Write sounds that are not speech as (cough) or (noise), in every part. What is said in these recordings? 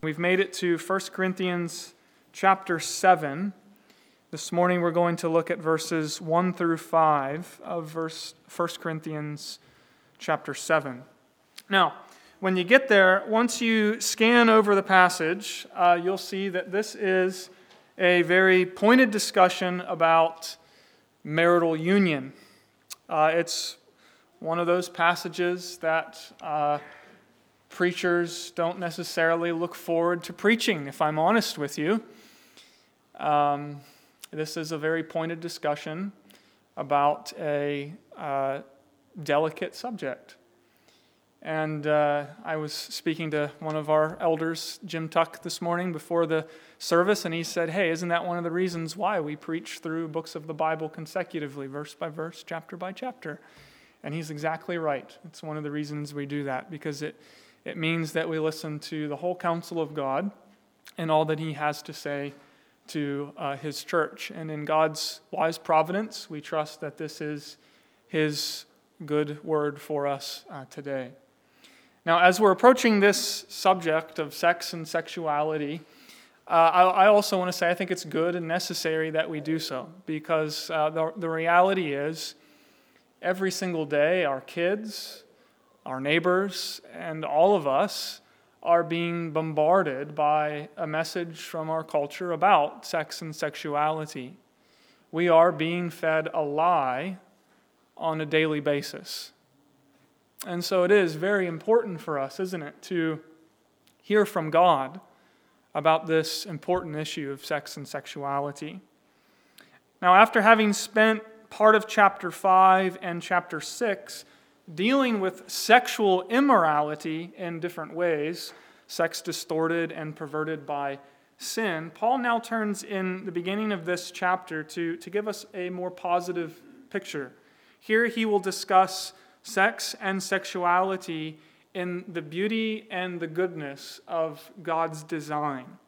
We've made it to 1 Corinthians chapter 7. This morning we're going to look at verses 1 through 5 of verse 1 Corinthians chapter 7. Now, when you get there, once you scan over the passage, uh, you'll see that this is a very pointed discussion about marital union. Uh, it's one of those passages that uh, preachers don't necessarily look forward to preaching, if I'm honest with you. Um, this is a very pointed discussion about a uh, delicate subject. And uh, I was speaking to one of our elders, Jim Tuck, this morning before the service, and he said, Hey, isn't that one of the reasons why we preach through books of the Bible consecutively, verse by verse, chapter by chapter? And he's exactly right. It's one of the reasons we do that, because it, it means that we listen to the whole counsel of God and all that he has to say to uh, his church. And in God's wise providence, we trust that this is his good word for us uh, today. Now, as we're approaching this subject of sex and sexuality, uh, I, I, also want to say I think it's good and necessary that we do so because uh, the, the reality is every single day our kids, our neighbors, and all of us are being bombarded by a message from our culture about sex and sexuality. We are being fed a lie on a daily basis. And so it is very important for us, isn't it, to hear from God about this important issue of sex and sexuality. Now, after having spent part of chapter 5 and chapter 6 dealing with sexual immorality in different ways, sex distorted and perverted by sin, Paul now turns in the beginning of this chapter to, to give us a more positive picture. Here he will discuss sex and sexuality in the beauty and the goodness of God's design.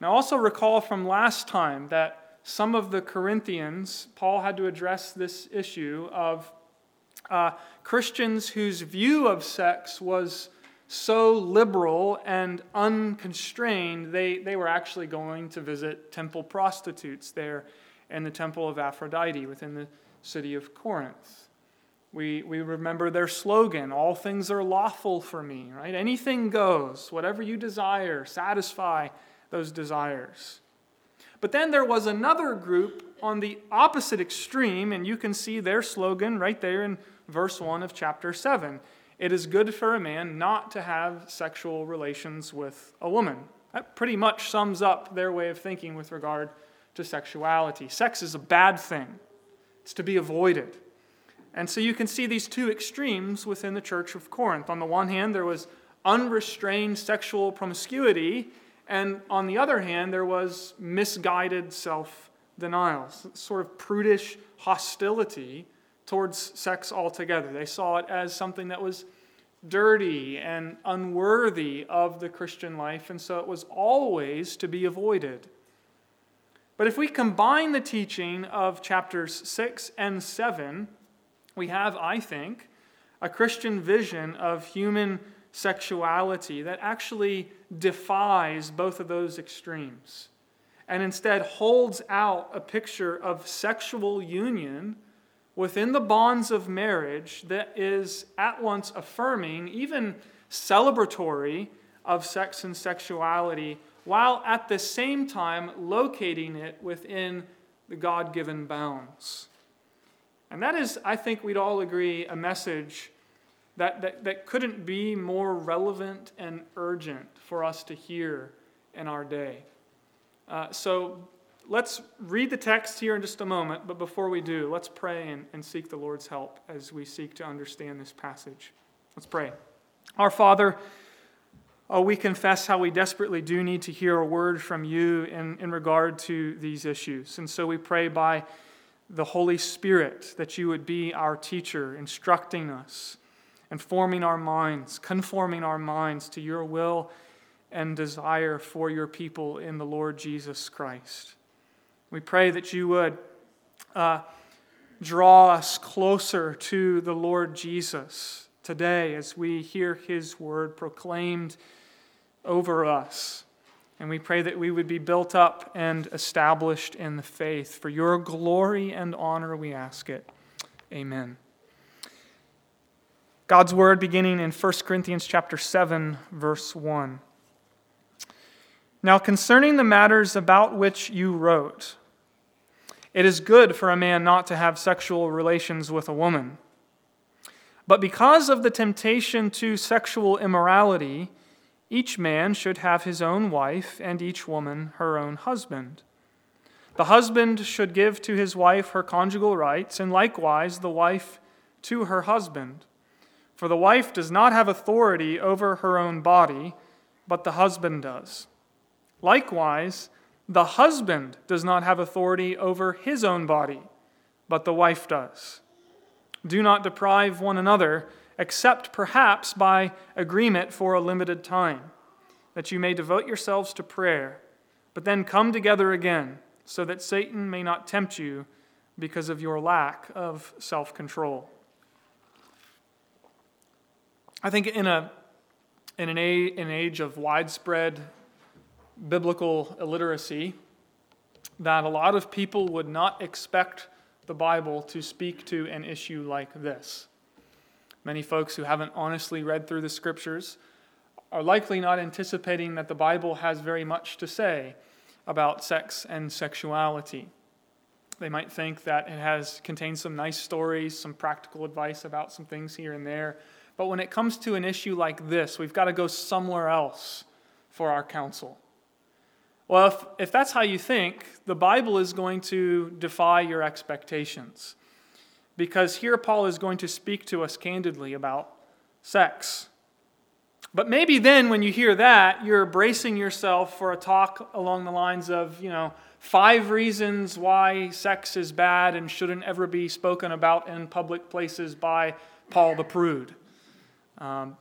Now, also recall from last time that some of the Corinthians, Paul had to address this issue of uh, Christians whose view of sex was so liberal and unconstrained, they, they were actually going to visit temple prostitutes there in the temple of Aphrodite within the city of Corinth. We, we remember their slogan, all things are lawful for me, right? Anything goes, whatever you desire, satisfy those desires. But then there was another group on the opposite extreme, and you can see their slogan right there in verse 1 of chapter 7. It is good for a man not to have sexual relations with a woman. That pretty much sums up their way of thinking with regard to sexuality. Sex is a bad thing, it's to be avoided. And so you can see these two extremes within the church of Corinth. On the one hand, there was unrestrained sexual promiscuity, and on the other hand, there was misguided self denial, sort of prudish hostility towards sex altogether. They saw it as something that was dirty and unworthy of the Christian life, and so it was always to be avoided. But if we combine the teaching of chapters 6 and 7, we have, I think, a Christian vision of human sexuality that actually defies both of those extremes and instead holds out a picture of sexual union within the bonds of marriage that is at once affirming, even celebratory, of sex and sexuality, while at the same time locating it within the God given bounds. And that is, I think we'd all agree, a message that, that, that couldn't be more relevant and urgent for us to hear in our day. Uh, so let's read the text here in just a moment, but before we do, let's pray and, and seek the Lord's help as we seek to understand this passage. Let's pray. Our Father, oh, we confess how we desperately do need to hear a word from you in, in regard to these issues. And so we pray by the Holy Spirit, that you would be our teacher, instructing us, informing our minds, conforming our minds to your will and desire for your people in the Lord Jesus Christ. We pray that you would uh, draw us closer to the Lord Jesus today as we hear his word proclaimed over us. And we pray that we would be built up and established in the faith. For your glory and honor, we ask it. Amen. God's word beginning in 1 Corinthians chapter 7 verse 1. Now concerning the matters about which you wrote, it is good for a man not to have sexual relations with a woman. But because of the temptation to sexual immorality, each man should have his own wife, and each woman her own husband. The husband should give to his wife her conjugal rights, and likewise the wife to her husband. For the wife does not have authority over her own body, but the husband does. Likewise, the husband does not have authority over his own body, but the wife does. Do not deprive one another, except perhaps by agreement for a limited time, that you may devote yourselves to prayer, but then come together again, so that Satan may not tempt you because of your lack of self control. I think in, a, in an, a, an age of widespread biblical illiteracy that a lot of people would not expect the Bible to speak to an issue like this. Many folks who haven't honestly read through the scriptures are likely not anticipating that the Bible has very much to say about sex and sexuality. They might think that it has contained some nice stories, some practical advice about some things here and there. But when it comes to an issue like this, we've got to go somewhere else for our counsel. Well, if, if that's how you think, the Bible is going to defy your expectations. Because here Paul is going to speak to us candidly about sex. But maybe then, when you hear that, you're bracing yourself for a talk along the lines of, you know, five reasons why sex is bad and shouldn't ever be spoken about in public places by Paul the Prude. Um,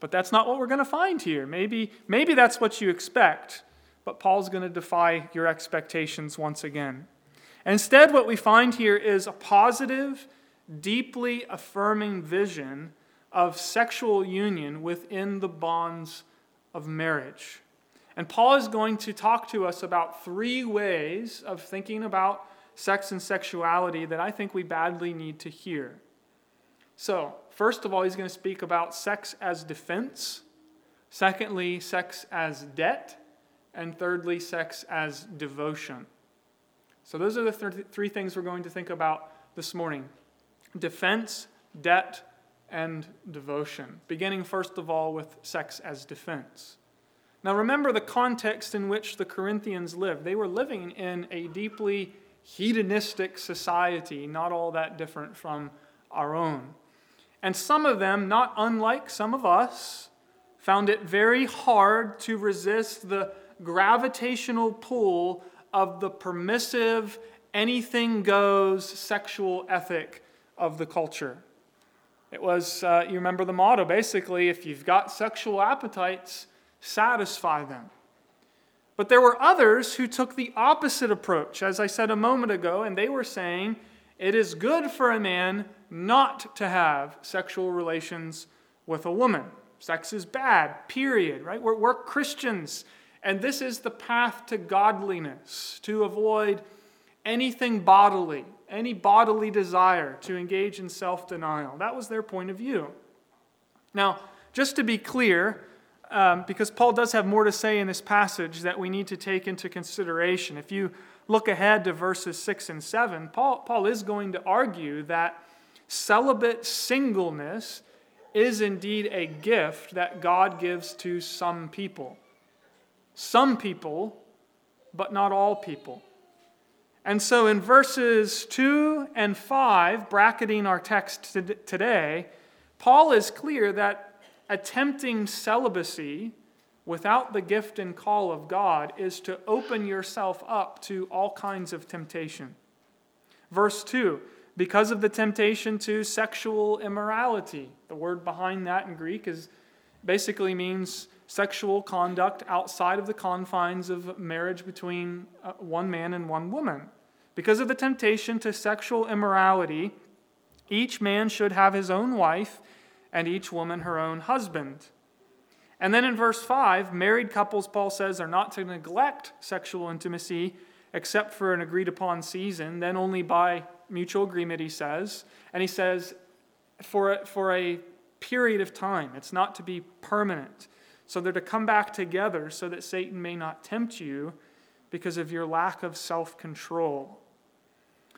but that's not what we're going to find here. Maybe, maybe that's what you expect but Paul's going to defy your expectations once again. Instead, what we find here is a positive, deeply affirming vision of sexual union within the bonds of marriage. And Paul is going to talk to us about three ways of thinking about sex and sexuality that I think we badly need to hear. So, first of all, he's going to speak about sex as defense. Secondly, sex as debt and thirdly, sex as devotion. So, those are the th- three things we're going to think about this morning defense, debt, and devotion. Beginning, first of all, with sex as defense. Now, remember the context in which the Corinthians lived. They were living in a deeply hedonistic society, not all that different from our own. And some of them, not unlike some of us, found it very hard to resist the gravitational pull of the permissive, anything goes sexual ethic of the culture. It was, uh, you remember the motto basically, if you've got sexual appetites, satisfy them. But there were others who took the opposite approach, as I said a moment ago, and they were saying it is good for a man not to have sexual relations with a woman. Sex is bad, period, right? We're, we're Christians. And this is the path to godliness, to avoid anything bodily, any bodily desire, to engage in self denial. That was their point of view. Now, just to be clear, um, because Paul does have more to say in this passage that we need to take into consideration. If you look ahead to verses 6 and 7, Paul, Paul is going to argue that celibate singleness is indeed a gift that God gives to some people some people, but not all people. And so in verses 2 and 5, bracketing our text today, Paul is clear that attempting celibacy without the gift and call of God is to open yourself up to all kinds of temptation. Verse 2 because of the temptation to sexual immorality. The word behind that in Greek is basically means sexual conduct outside of the confines of marriage between uh, one man and one woman. Because of the temptation to sexual immorality, each man should have his own wife and each woman her own husband. And then in verse 5, married couples, Paul says, are not to neglect sexual intimacy except for an agreed upon season, then only by mutual agreement, he says. And he says, for a, for a period of time, it's not to be permanent. So they're to come back together so that Satan may not tempt you because of your lack of self control.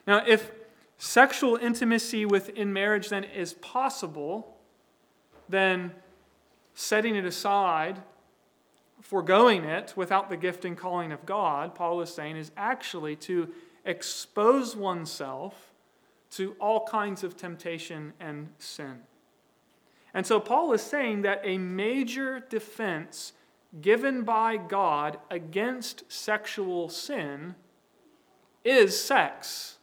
Now, if sexual intimacy within marriage then is possible, then setting it aside, foregoing it without the gift and calling of God, Paul is saying, is actually to expose oneself to all kinds of temptation and sin. And so Paul is saying that a major defense given by God against sexual sin is sex,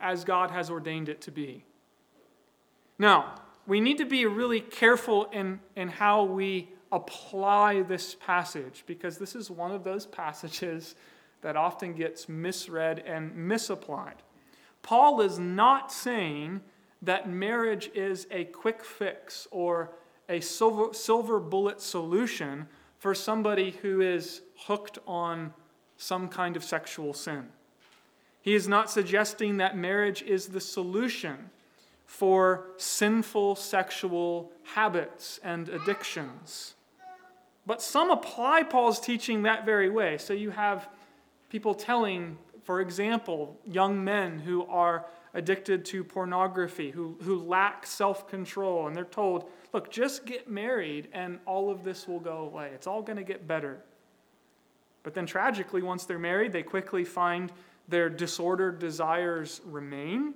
as God has ordained it to be. Now, we need to be really careful in, in how we apply this passage because this is one of those passages that often gets misread and misapplied. Paul is not saying that marriage is a quick fix or a silver, silver bullet solution for somebody who is hooked on some kind of sexual sin. He is not suggesting that marriage is the solution for sinful sexual habits and addictions. But some apply Paul's teaching that very way. So you have people telling, for example, young men who are addicted to pornography, who, who lack self control, and they're told, look, just get married and all of this will go away. It's all going to get better. But then tragically, once they're married, they quickly find their disordered desires remain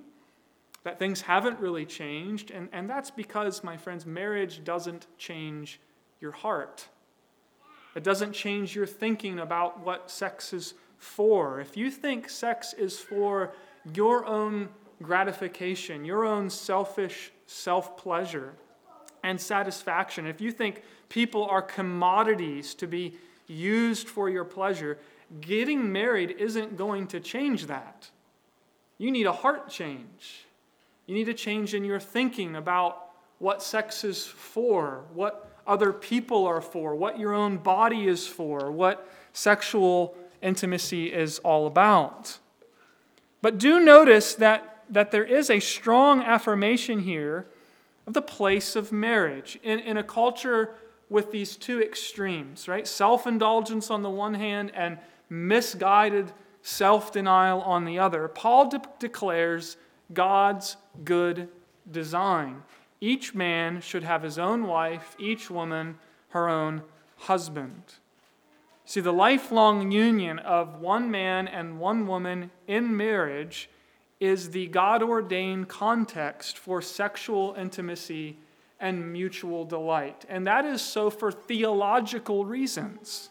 that things haven't really changed. And, and that's because, my friends, marriage doesn't change your heart. It doesn't change your thinking about what sex is for. If you think sex is for your own gratification, your own selfish self pleasure and satisfaction, if you think people are commodities to be used for your pleasure, getting married isn't going to change that. You need a heart change. You need a change in your thinking about what sex is for, what other people are for, what your own body is for, what sexual intimacy is all about. But do notice that, that there is a strong affirmation here of the place of marriage in, in a culture with these two extremes, right? Self indulgence on the one hand and misguided self denial on the other. Paul de- declares God's good design. Each man should have his own wife, each woman her own husband. See, the lifelong union of one man and one woman in marriage is the God ordained context for sexual intimacy and mutual delight. And that is so for theological reasons.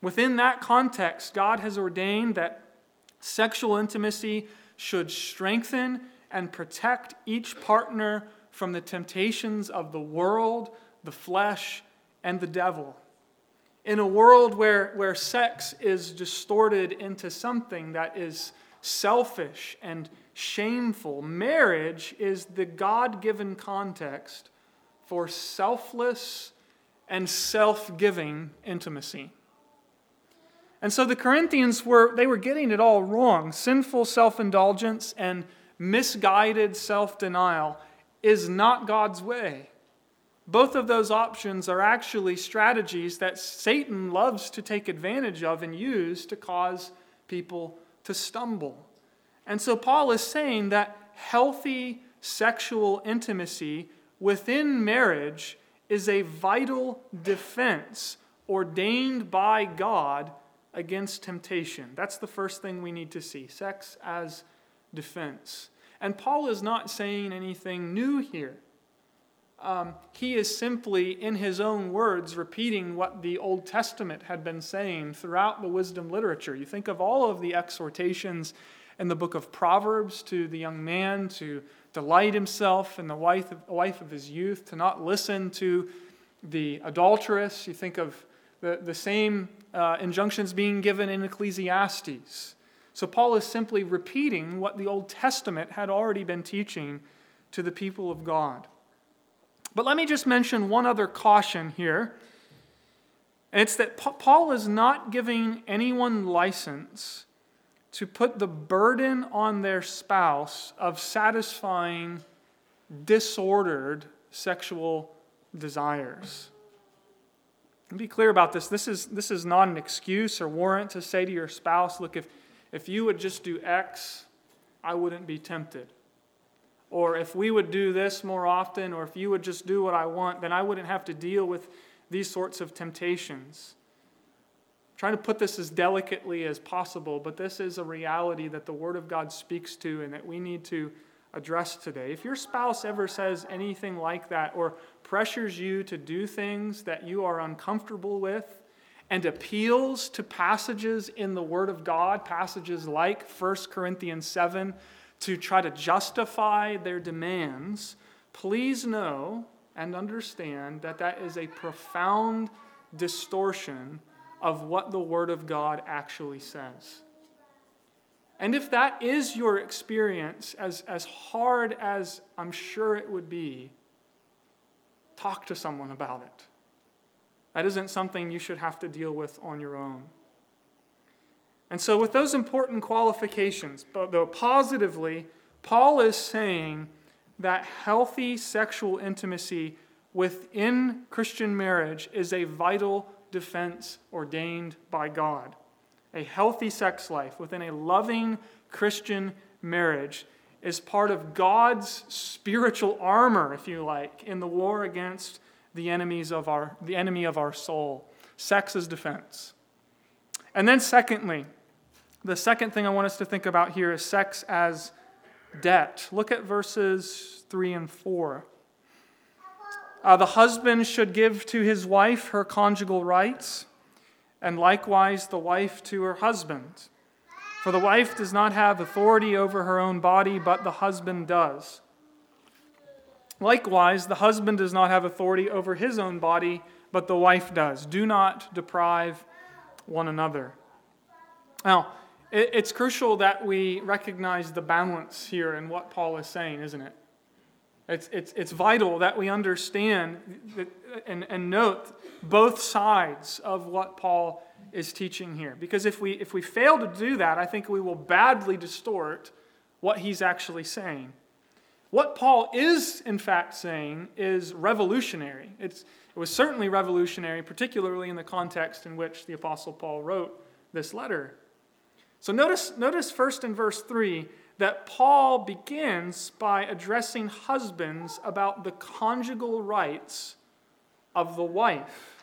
Within that context, God has ordained that sexual intimacy should strengthen and protect each partner from the temptations of the world, the flesh, and the devil. In a world where, where sex is distorted into something that is selfish and shameful, marriage is the God given context for selfless and self giving intimacy. And so the Corinthians were they were getting it all wrong. Sinful self-indulgence and misguided self-denial is not God's way. Both of those options are actually strategies that Satan loves to take advantage of and use to cause people to stumble. And so Paul is saying that healthy sexual intimacy within marriage is a vital defense ordained by God against temptation. That's the first thing we need to see sex as defense. And Paul is not saying anything new here. Um, he is simply, in his own words, repeating what the Old Testament had been saying throughout the wisdom literature. You think of all of the exhortations in the book of Proverbs to the young man to delight himself in the wife of, wife of his youth, to not listen to the adulteress. You think of the, the same uh, injunctions being given in Ecclesiastes. So Paul is simply repeating what the Old Testament had already been teaching to the people of God. But let me just mention one other caution here. And it's that Paul is not giving anyone license to put the burden on their spouse of satisfying disordered sexual desires. And be clear about this. This is, this is not an excuse or warrant to say to your spouse, look, if, if you would just do X, I wouldn't be tempted. Or if we would do this more often, or if you would just do what I want, then I wouldn't have to deal with these sorts of temptations. I'm trying to put this as delicately as possible, but this is a reality that the Word of God speaks to and that we need to address today. If your spouse ever says anything like that or pressures you to do things that you are uncomfortable with, and appeals to passages in the Word of God, passages like 1 Corinthians 7, to try to justify their demands, please know and understand that that is a profound distortion of what the Word of God actually says. And if that is your experience, as, as hard as I'm sure it would be, talk to someone about it. That isn't something you should have to deal with on your own. And so, with those important qualifications, though positively, Paul is saying that healthy sexual intimacy within Christian marriage is a vital defense ordained by God. A healthy sex life within a loving Christian marriage is part of God's spiritual armor, if you like, in the war against the enemies of our the enemy of our soul. Sex is defense. And then secondly, the second thing I want us to think about here is sex as debt. Look at verses 3 and 4. Uh, the husband should give to his wife her conjugal rights, and likewise the wife to her husband. For the wife does not have authority over her own body, but the husband does. Likewise, the husband does not have authority over his own body, but the wife does. Do not deprive one another. Now, it's crucial that we recognize the balance here in what Paul is saying, isn't it? It's, it's, it's vital that we understand that, and, and note both sides of what Paul is teaching here. Because if we, if we fail to do that, I think we will badly distort what he's actually saying. What Paul is, in fact, saying is revolutionary. It's, it was certainly revolutionary, particularly in the context in which the Apostle Paul wrote this letter. So notice, notice first in verse 3 that Paul begins by addressing husbands about the conjugal rights of the wife.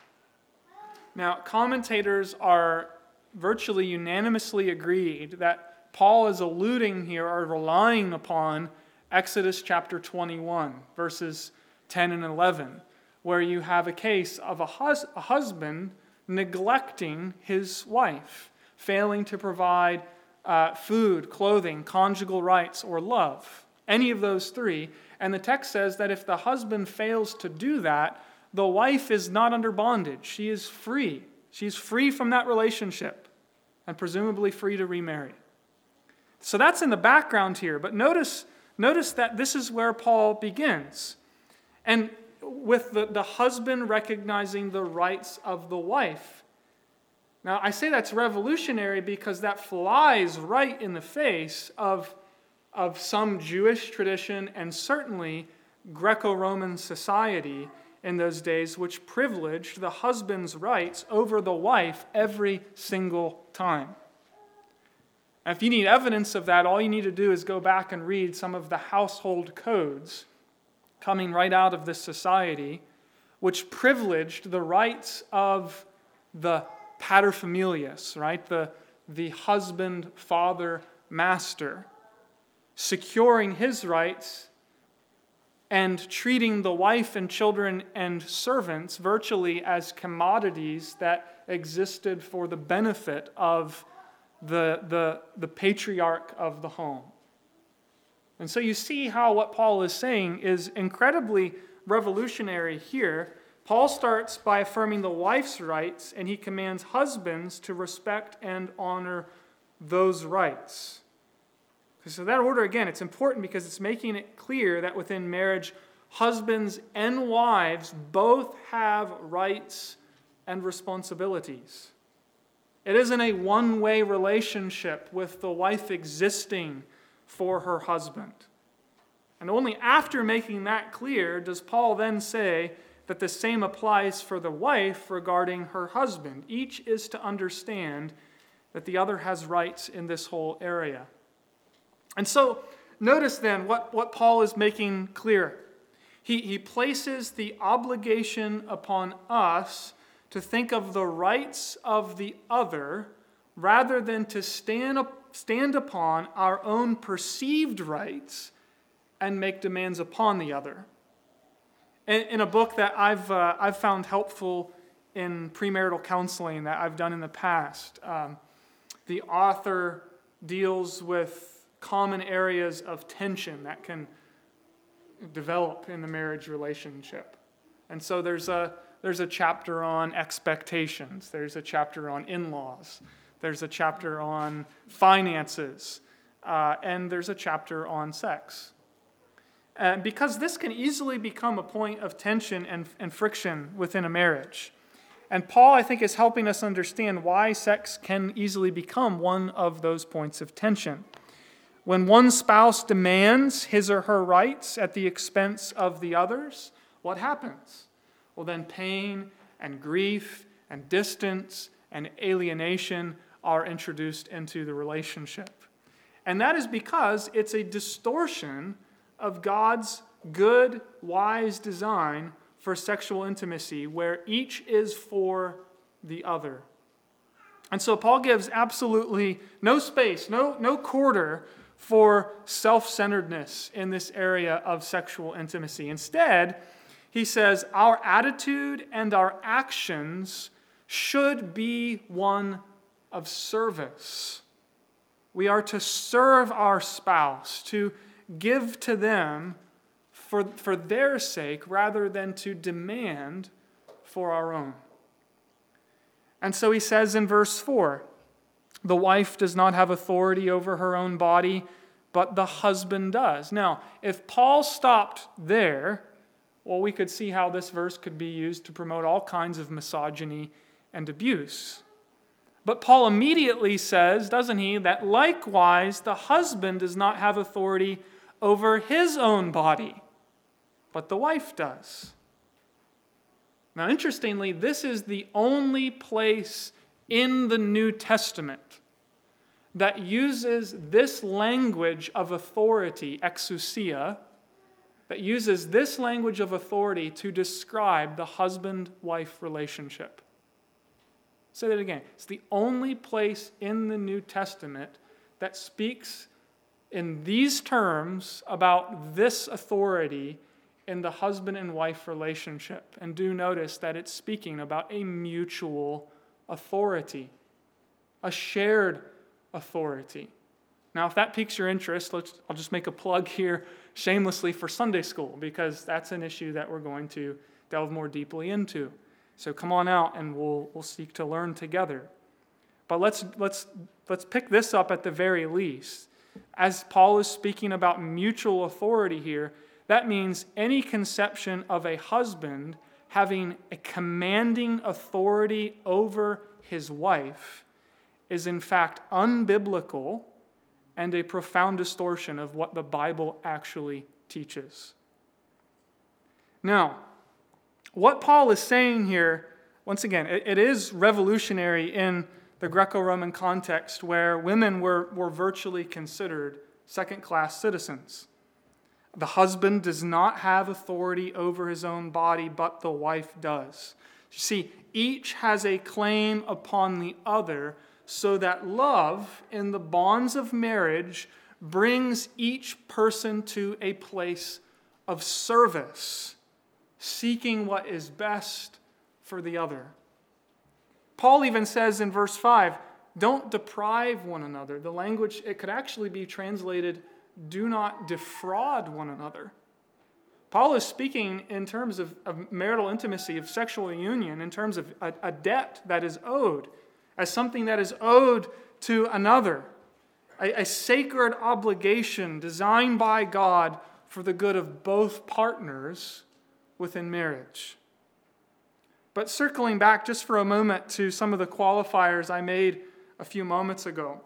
Now, commentators are virtually unanimously agreed that Paul is alluding here or relying upon Exodus chapter 21, verses 10 and 11, where you have a case of a, hus- a husband neglecting his wife, failing to provide uh, food, clothing, conjugal rights, or love. Any of those three. And the text says that if the husband fails to do that, the wife is not under bondage. She is free. She's free from that relationship and presumably free to remarry. So that's in the background here. But notice Notice that this is where Paul begins. And with the, the husband recognizing the rights of the wife. Now, I say that's revolutionary because that flies right in the face of, of some Jewish tradition and certainly Greco Roman society in those days, which privileged the husband's rights over the wife every single time. And if you need evidence of that, all you need to do is go back and read some of the household codes coming right out of this society, which privileged the rights of the paterfamilias, right? The, the husband, father, master, securing his rights and treating the wife and children and servants virtually as commodities that existed for the benefit of the, the, the patriarch of the home. And so you see how what Paul is saying is incredibly revolutionary here. Paul starts by affirming the wife's rights, and he commands husbands to respect and honor those rights. So, that order, again, it's important because it's making it clear that within marriage, husbands and wives both have rights and responsibilities. It isn't a one way relationship with the wife existing for her husband. And only after making that clear does Paul then say that the same applies for the wife regarding her husband. Each is to understand that the other has rights in this whole area. And so, notice then what, what Paul is making clear. He, he places the obligation upon us to think of the rights of the other rather than to stand, up, stand upon our own perceived rights and make demands upon the other. In, in a book that I've, uh, I've found helpful in premarital counseling that I've done in the past, um, the author deals with common areas of tension that can develop in the marriage relationship. And so there's a, there's a chapter on expectations, there's a chapter on in laws, there's a chapter on finances, uh, and there's a chapter on sex. And because this can easily become a point of tension and, and friction within a marriage. And Paul, I think, is helping us understand why sex can easily become one of those points of tension. When one spouse demands his or her rights at the expense of the others, what happens? Well, then pain and grief and distance and alienation are introduced into the relationship. And that is because it's a distortion of God's good, wise design for sexual intimacy, where each is for the other. And so Paul gives absolutely no space, no, no quarter for self centeredness in this area of sexual intimacy. Instead, he says our attitude and our actions should be one of service. We are to serve our spouse, to give to them for, for their sake rather than to demand for our own. And so he says in verse 4 the wife does not have authority over her own body, but the husband does. Now, if Paul stopped there, well, we could see how this verse could be used to promote all kinds of misogyny and abuse. But Paul immediately says, doesn't he, that likewise the husband does not have authority over his own body but the wife does. Now, interestingly, this is the only place in the New Testament that uses this language of authority, exousia, that uses this language of authority to describe the husband wife relationship. Say that again. It's the only place in the New Testament that speaks in these terms about this authority in the husband and wife relationship. And do notice that it's speaking about a mutual authority, a shared authority. Now, if that piques your interest, I'll just make a plug here shamelessly for Sunday school because that's an issue that we're going to delve more deeply into. So come on out and we'll, we'll seek to learn together. But let's, let's, let's pick this up at the very least. As Paul is speaking about mutual authority here, that means any conception of a husband having a commanding authority over his wife is in fact unbiblical and a profound distortion of what the Bible actually teaches. Now, what Paul is saying here, once again, it, is revolutionary in the Greco Roman context where women were, were virtually considered second class citizens. The husband does not have authority over his own body, but the wife does. You see, each has a claim upon the other, so that love in the bonds of marriage brings each person to a place of service, seeking what is best for the other. Paul even says in verse 5 don't deprive one another. The language, it could actually be translated do not defraud one another. Paul is speaking in terms of, of marital intimacy, of sexual union, in terms of a, a, debt that is owed, as something that is owed to another, a, a sacred obligation designed by God for the good of both partners within marriage. But circling back just for a moment to some of the qualifiers I made a few moments ago.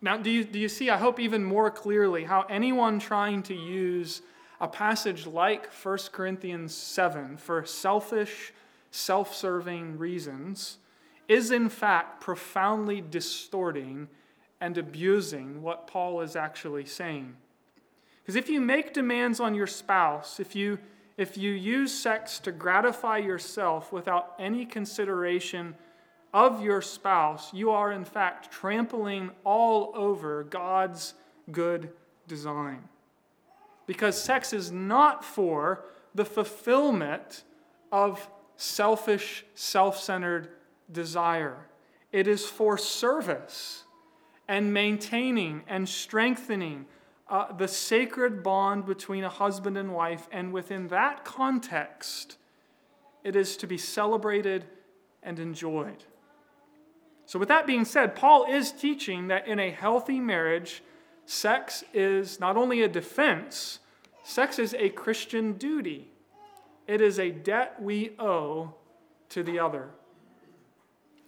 Now, do you, do you see, I hope, even more clearly how anyone trying to use a passage like 1 Corinthians 7 for selfish, self serving reasons is in fact profoundly distorting and abusing what Paul is actually saying. Because if you make demands on your spouse, if you, if you use sex to gratify yourself without any consideration of your spouse, you are in fact trampling all over God's good design. Because sex is not for the fulfillment of selfish, self centered desire. It is for service and maintaining and strengthening uh, the sacred bond between a husband and wife. And within that context, it is to be celebrated and enjoyed. So, with that being said, Paul is teaching that in a healthy marriage, sex is not only a defense, sex is a Christian duty. It is a debt we owe to the other.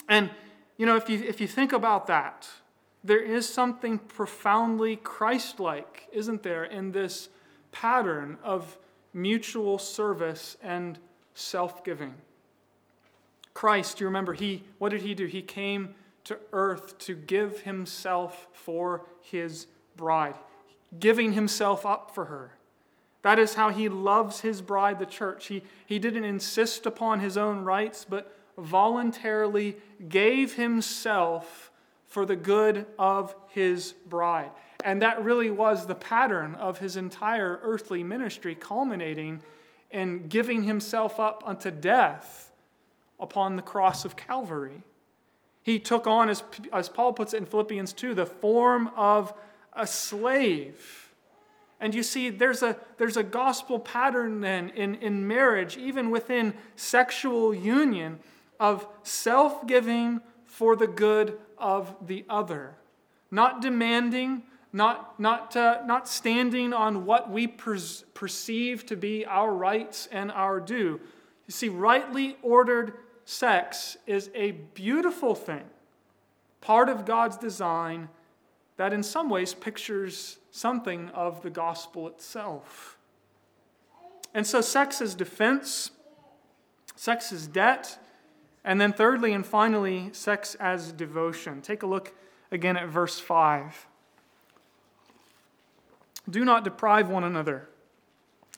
And, you know, if you, if you think about that, there is something profoundly Christ like, isn't there, in this pattern of mutual service and self giving. Christ, you remember, he, what did he do? He came to earth to give himself for his bride, giving himself up for her. That is how he loves his bride, the church. He, he didn't insist upon his own rights, but voluntarily gave himself for the good of his bride. And that really was the pattern of his entire earthly ministry, culminating in giving himself up unto death upon the cross of Calvary. He took on, as, as Paul puts it in Philippians 2, the form of a slave. And you see, there's a, there's a gospel pattern then in, in marriage, even within sexual union, of self giving for the good of the other. Not demanding, not, not, uh, not standing on what we per- perceive to be our rights and our due. You see, rightly ordered sex is a beautiful thing, part of God's design that in some ways pictures something of the gospel itself. And so, sex is defense, sex is debt, and then, thirdly and finally, sex as devotion. Take a look again at verse 5. Do not deprive one another,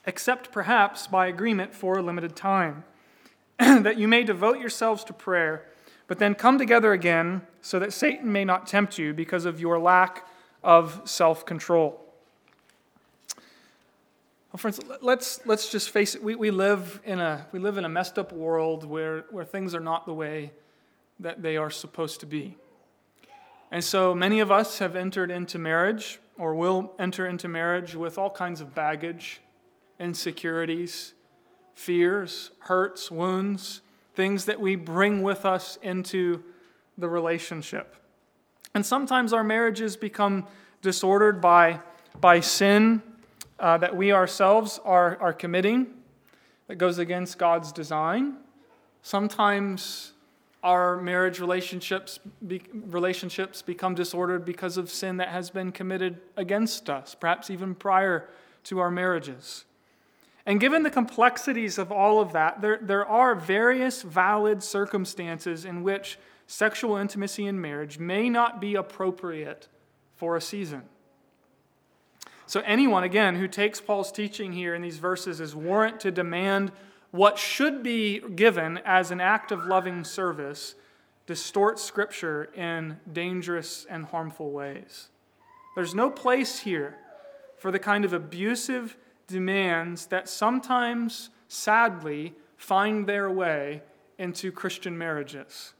except perhaps by agreement for a limited time, (clears throat) that you may devote yourselves to prayer, but then come together again so that Satan may not tempt you because of your lack of self control. Well, friends, let's, let's just face it. We, we, live in a, we live in a messed up world where, where things are not the way that they are supposed to be. And so many of us have entered into marriage or will enter into marriage with all kinds of baggage, insecurities, fears, hurts, wounds, things that we bring with us into the relationship. And sometimes our marriages become disordered by, by sin uh, that we ourselves are, are committing that goes against God's design. Sometimes our marriage relationships, be, relationships become disordered because of sin that has been committed against us, perhaps even prior to our marriages. And given the complexities of all of that, there, there are various valid circumstances in which sexual intimacy in marriage may not be appropriate for a season. So, anyone, again, who takes Paul's teaching here in these verses as warrant to demand what should be given as an act of loving service distorts Scripture in dangerous and harmful ways. There's no place here for the kind of abusive demands that sometimes, sadly, find their way into Christian marriages.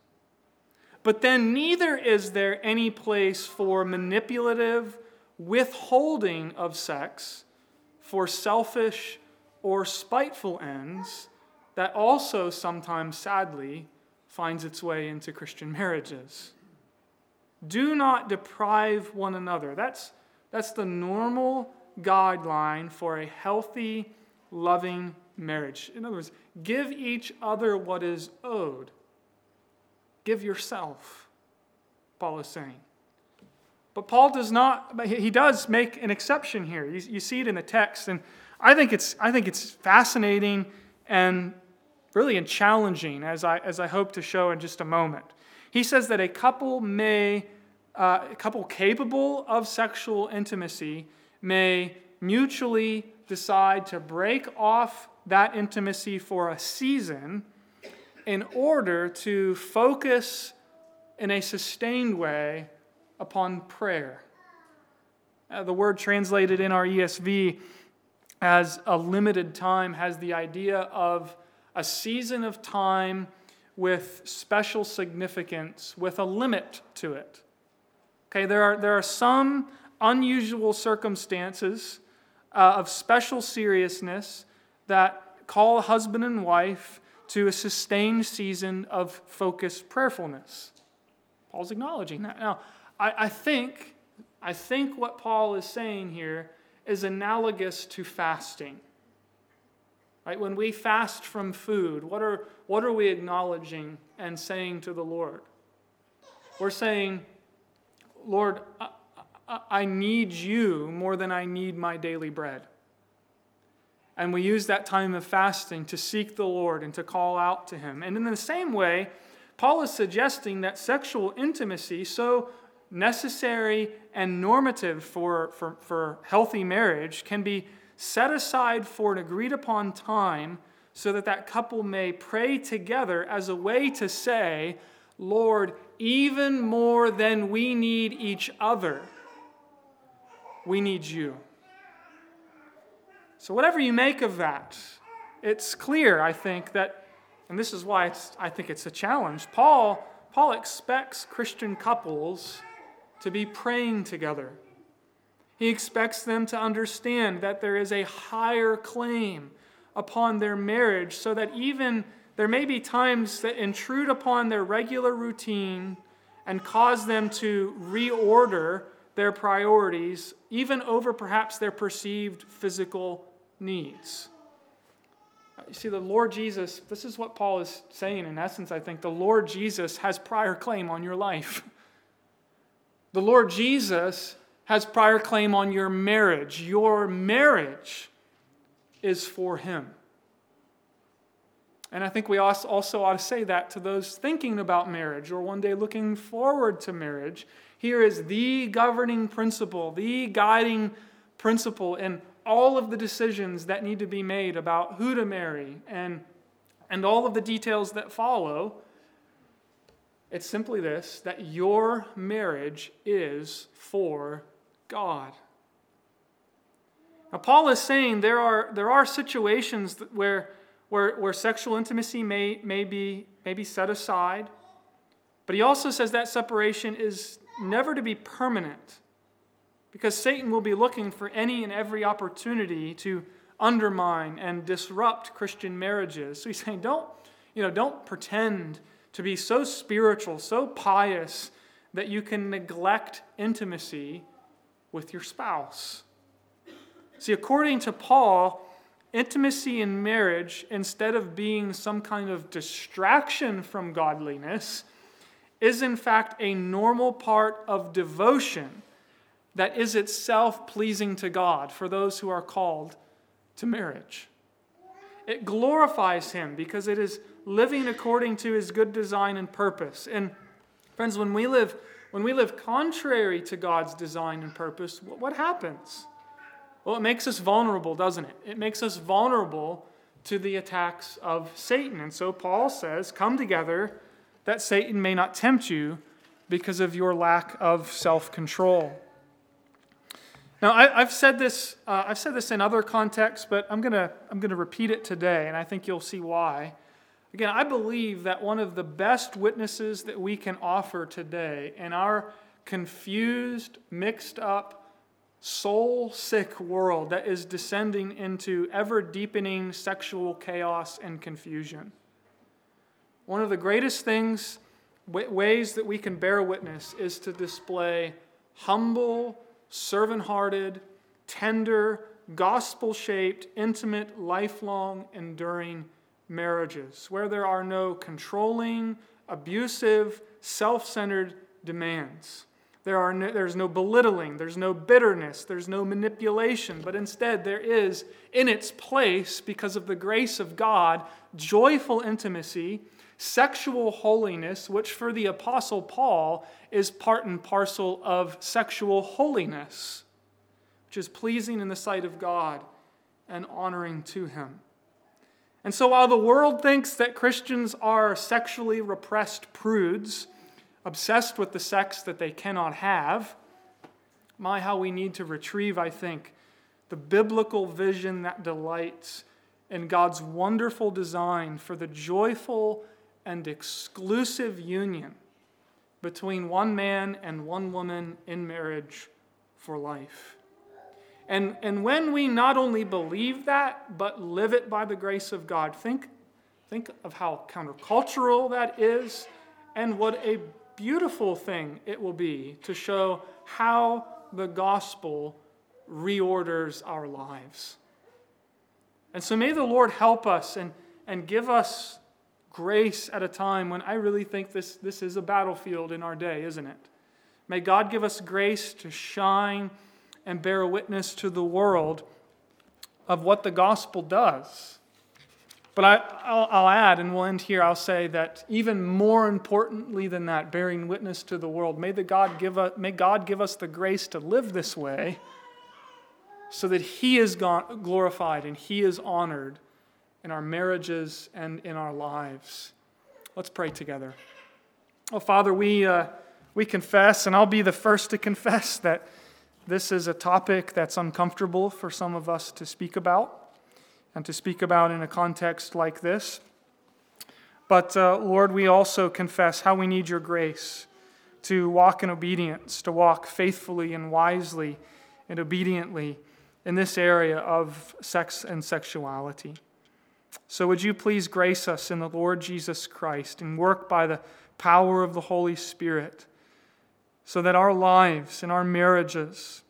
But then, neither is there any place for manipulative, withholding of sex for selfish or spiteful ends that also sometimes, sadly, finds its way into Christian marriages. Do not deprive one another. That's, that's the normal guideline for a healthy, loving marriage. In other words, give each other what is owed. Give yourself, Paul is saying. But Paul does not, he does make an exception here. You, you see it in the text, and I think it's, I think it's fascinating and really and challenging, as I, as I hope to show in just a moment. He says that a couple may, uh, a couple capable of sexual intimacy may mutually decide to break off that intimacy for a season in order to focus in a sustained way upon prayer. Uh, the word translated in our ESV as a limited time has the idea of a season of time with special significance, with a limit to it. Okay, there are, there are some unusual circumstances uh, of special seriousness that call husband and wife to a sustained season of focused prayerfulness. Paul's acknowledging that. Now, I, I think, I think what Paul is saying here is analogous to fasting. Right? When we fast from food, what are, what are we acknowledging and saying to the Lord? We're saying, Lord, I, I, I need you more than I need my daily bread. And we use that time of fasting to seek the Lord and to call out to Him. And in the same way, Paul is suggesting that sexual intimacy, so necessary and normative for, for, for healthy marriage can be set aside for an agreed upon time so that that couple may pray together as a way to say, Lord, even more than we need each other, we need you. So, whatever you make of that, it's clear, I think, that, and this is why I think it's a challenge. Paul, Paul expects Christian couples to be praying together. He expects them to understand that there is a higher claim upon their marriage so that even there may be times that intrude upon their regular routine and cause them to reorder their priorities, even over perhaps their perceived physical needs. You see, the Lord Jesus, this is what Paul is saying in essence, I think. The Lord Jesus has prior claim on your life. (laughs) The Lord Jesus has prior claim on your marriage. Your marriage is for Him. And I think we also ought to say that to those thinking about marriage or one day looking forward to marriage. Here is the governing principle, the guiding principle in all of the decisions that need to be made about who to marry and, and all of the details that follow. It's simply this that your marriage is for God. Now, Paul is saying there are, there are situations where, where, where sexual intimacy may, may, be, may be set aside, but he also says that separation is never to be permanent because Satan will be looking for any and every opportunity to undermine and disrupt Christian marriages. So he's saying, don't, you know, don't pretend to be so spiritual, so pious, that you can neglect intimacy with your spouse. See, according to Paul, intimacy in marriage, instead of being some kind of distraction from godliness, is in fact a normal part of devotion that is itself pleasing to God for those who are called to marriage. It glorifies Him because it is living according to his good design and purpose. And friends, when we live when we live contrary to God's design and purpose, what happens? Well, it makes us vulnerable, doesn't it? It makes us vulnerable to the attacks of Satan. And so Paul says, Come together that Satan may not tempt you because of your lack of self control. Now, I, have said this. Uh, I've said this in other contexts, but I'm gonna I'm gonna repeat it today, and I think you'll see why. Again, I believe that one of the best witnesses that we can offer today in our confused, mixed up, soul sick world that is descending into ever deepening sexual chaos and confusion. One of the greatest things, ways that we can bear witness, is to display humble, servant hearted, tender, gospel shaped, intimate, lifelong, enduring marriages where there are no controlling, abusive, self centered demands. There are no, there's no belittling, there's no bitterness, there's no manipulation, but instead there is, in its place, because of the grace of God, joyful intimacy, sexual holiness, which for the Apostle Paul is part and parcel of sexual holiness, which is pleasing in the sight of God and honoring to Him. And so while the world thinks that Christians are sexually repressed prudes, obsessed with the sex that they cannot have, my, how we need to retrieve, I think, the biblical vision that delights in God's wonderful design for the joyful and exclusive union between one man and one woman in marriage for life. And, and when we not only believe that, but live it by the grace of God, think, think of how countercultural that is and what a beautiful thing it will be to show how the gospel reorders our lives. And so may the Lord help us and, and give us grace at a time when I really think this, this is a battlefield in our day, isn't it? May God give us grace to shine and bear witness to the world of what the gospel does. But I, will I'll add, and we'll end here, I'll say that even more importantly than that, bearing witness to the world, may, the God, give us, may God give us the grace to live this way so that He is glorified and He is honored in our marriages and in our lives. Let's pray together. Oh, Father, we, uh, we confess, and I'll be the first to confess that this is a topic that's uncomfortable for some of us to speak about and to speak about in a context like this. But uh, Lord, we also confess how we need your grace to walk in obedience, to walk faithfully and wisely and obediently in this area of sex and sexuality. So, would you please grace us in the Lord Jesus Christ and work by the power of the Holy Spirit so that our lives and our marriages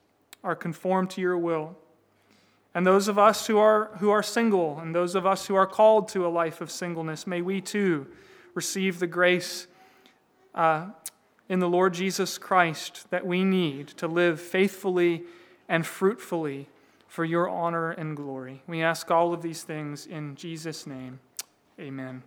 are conformed to your will. And those of us who are, who are single and those of us who are called to a life of singleness, may we too receive the grace uh, in the Lord Jesus Christ that we need to live faithfully and fruitfully for your honor and glory. We ask all of these things in Jesus' name. Amen.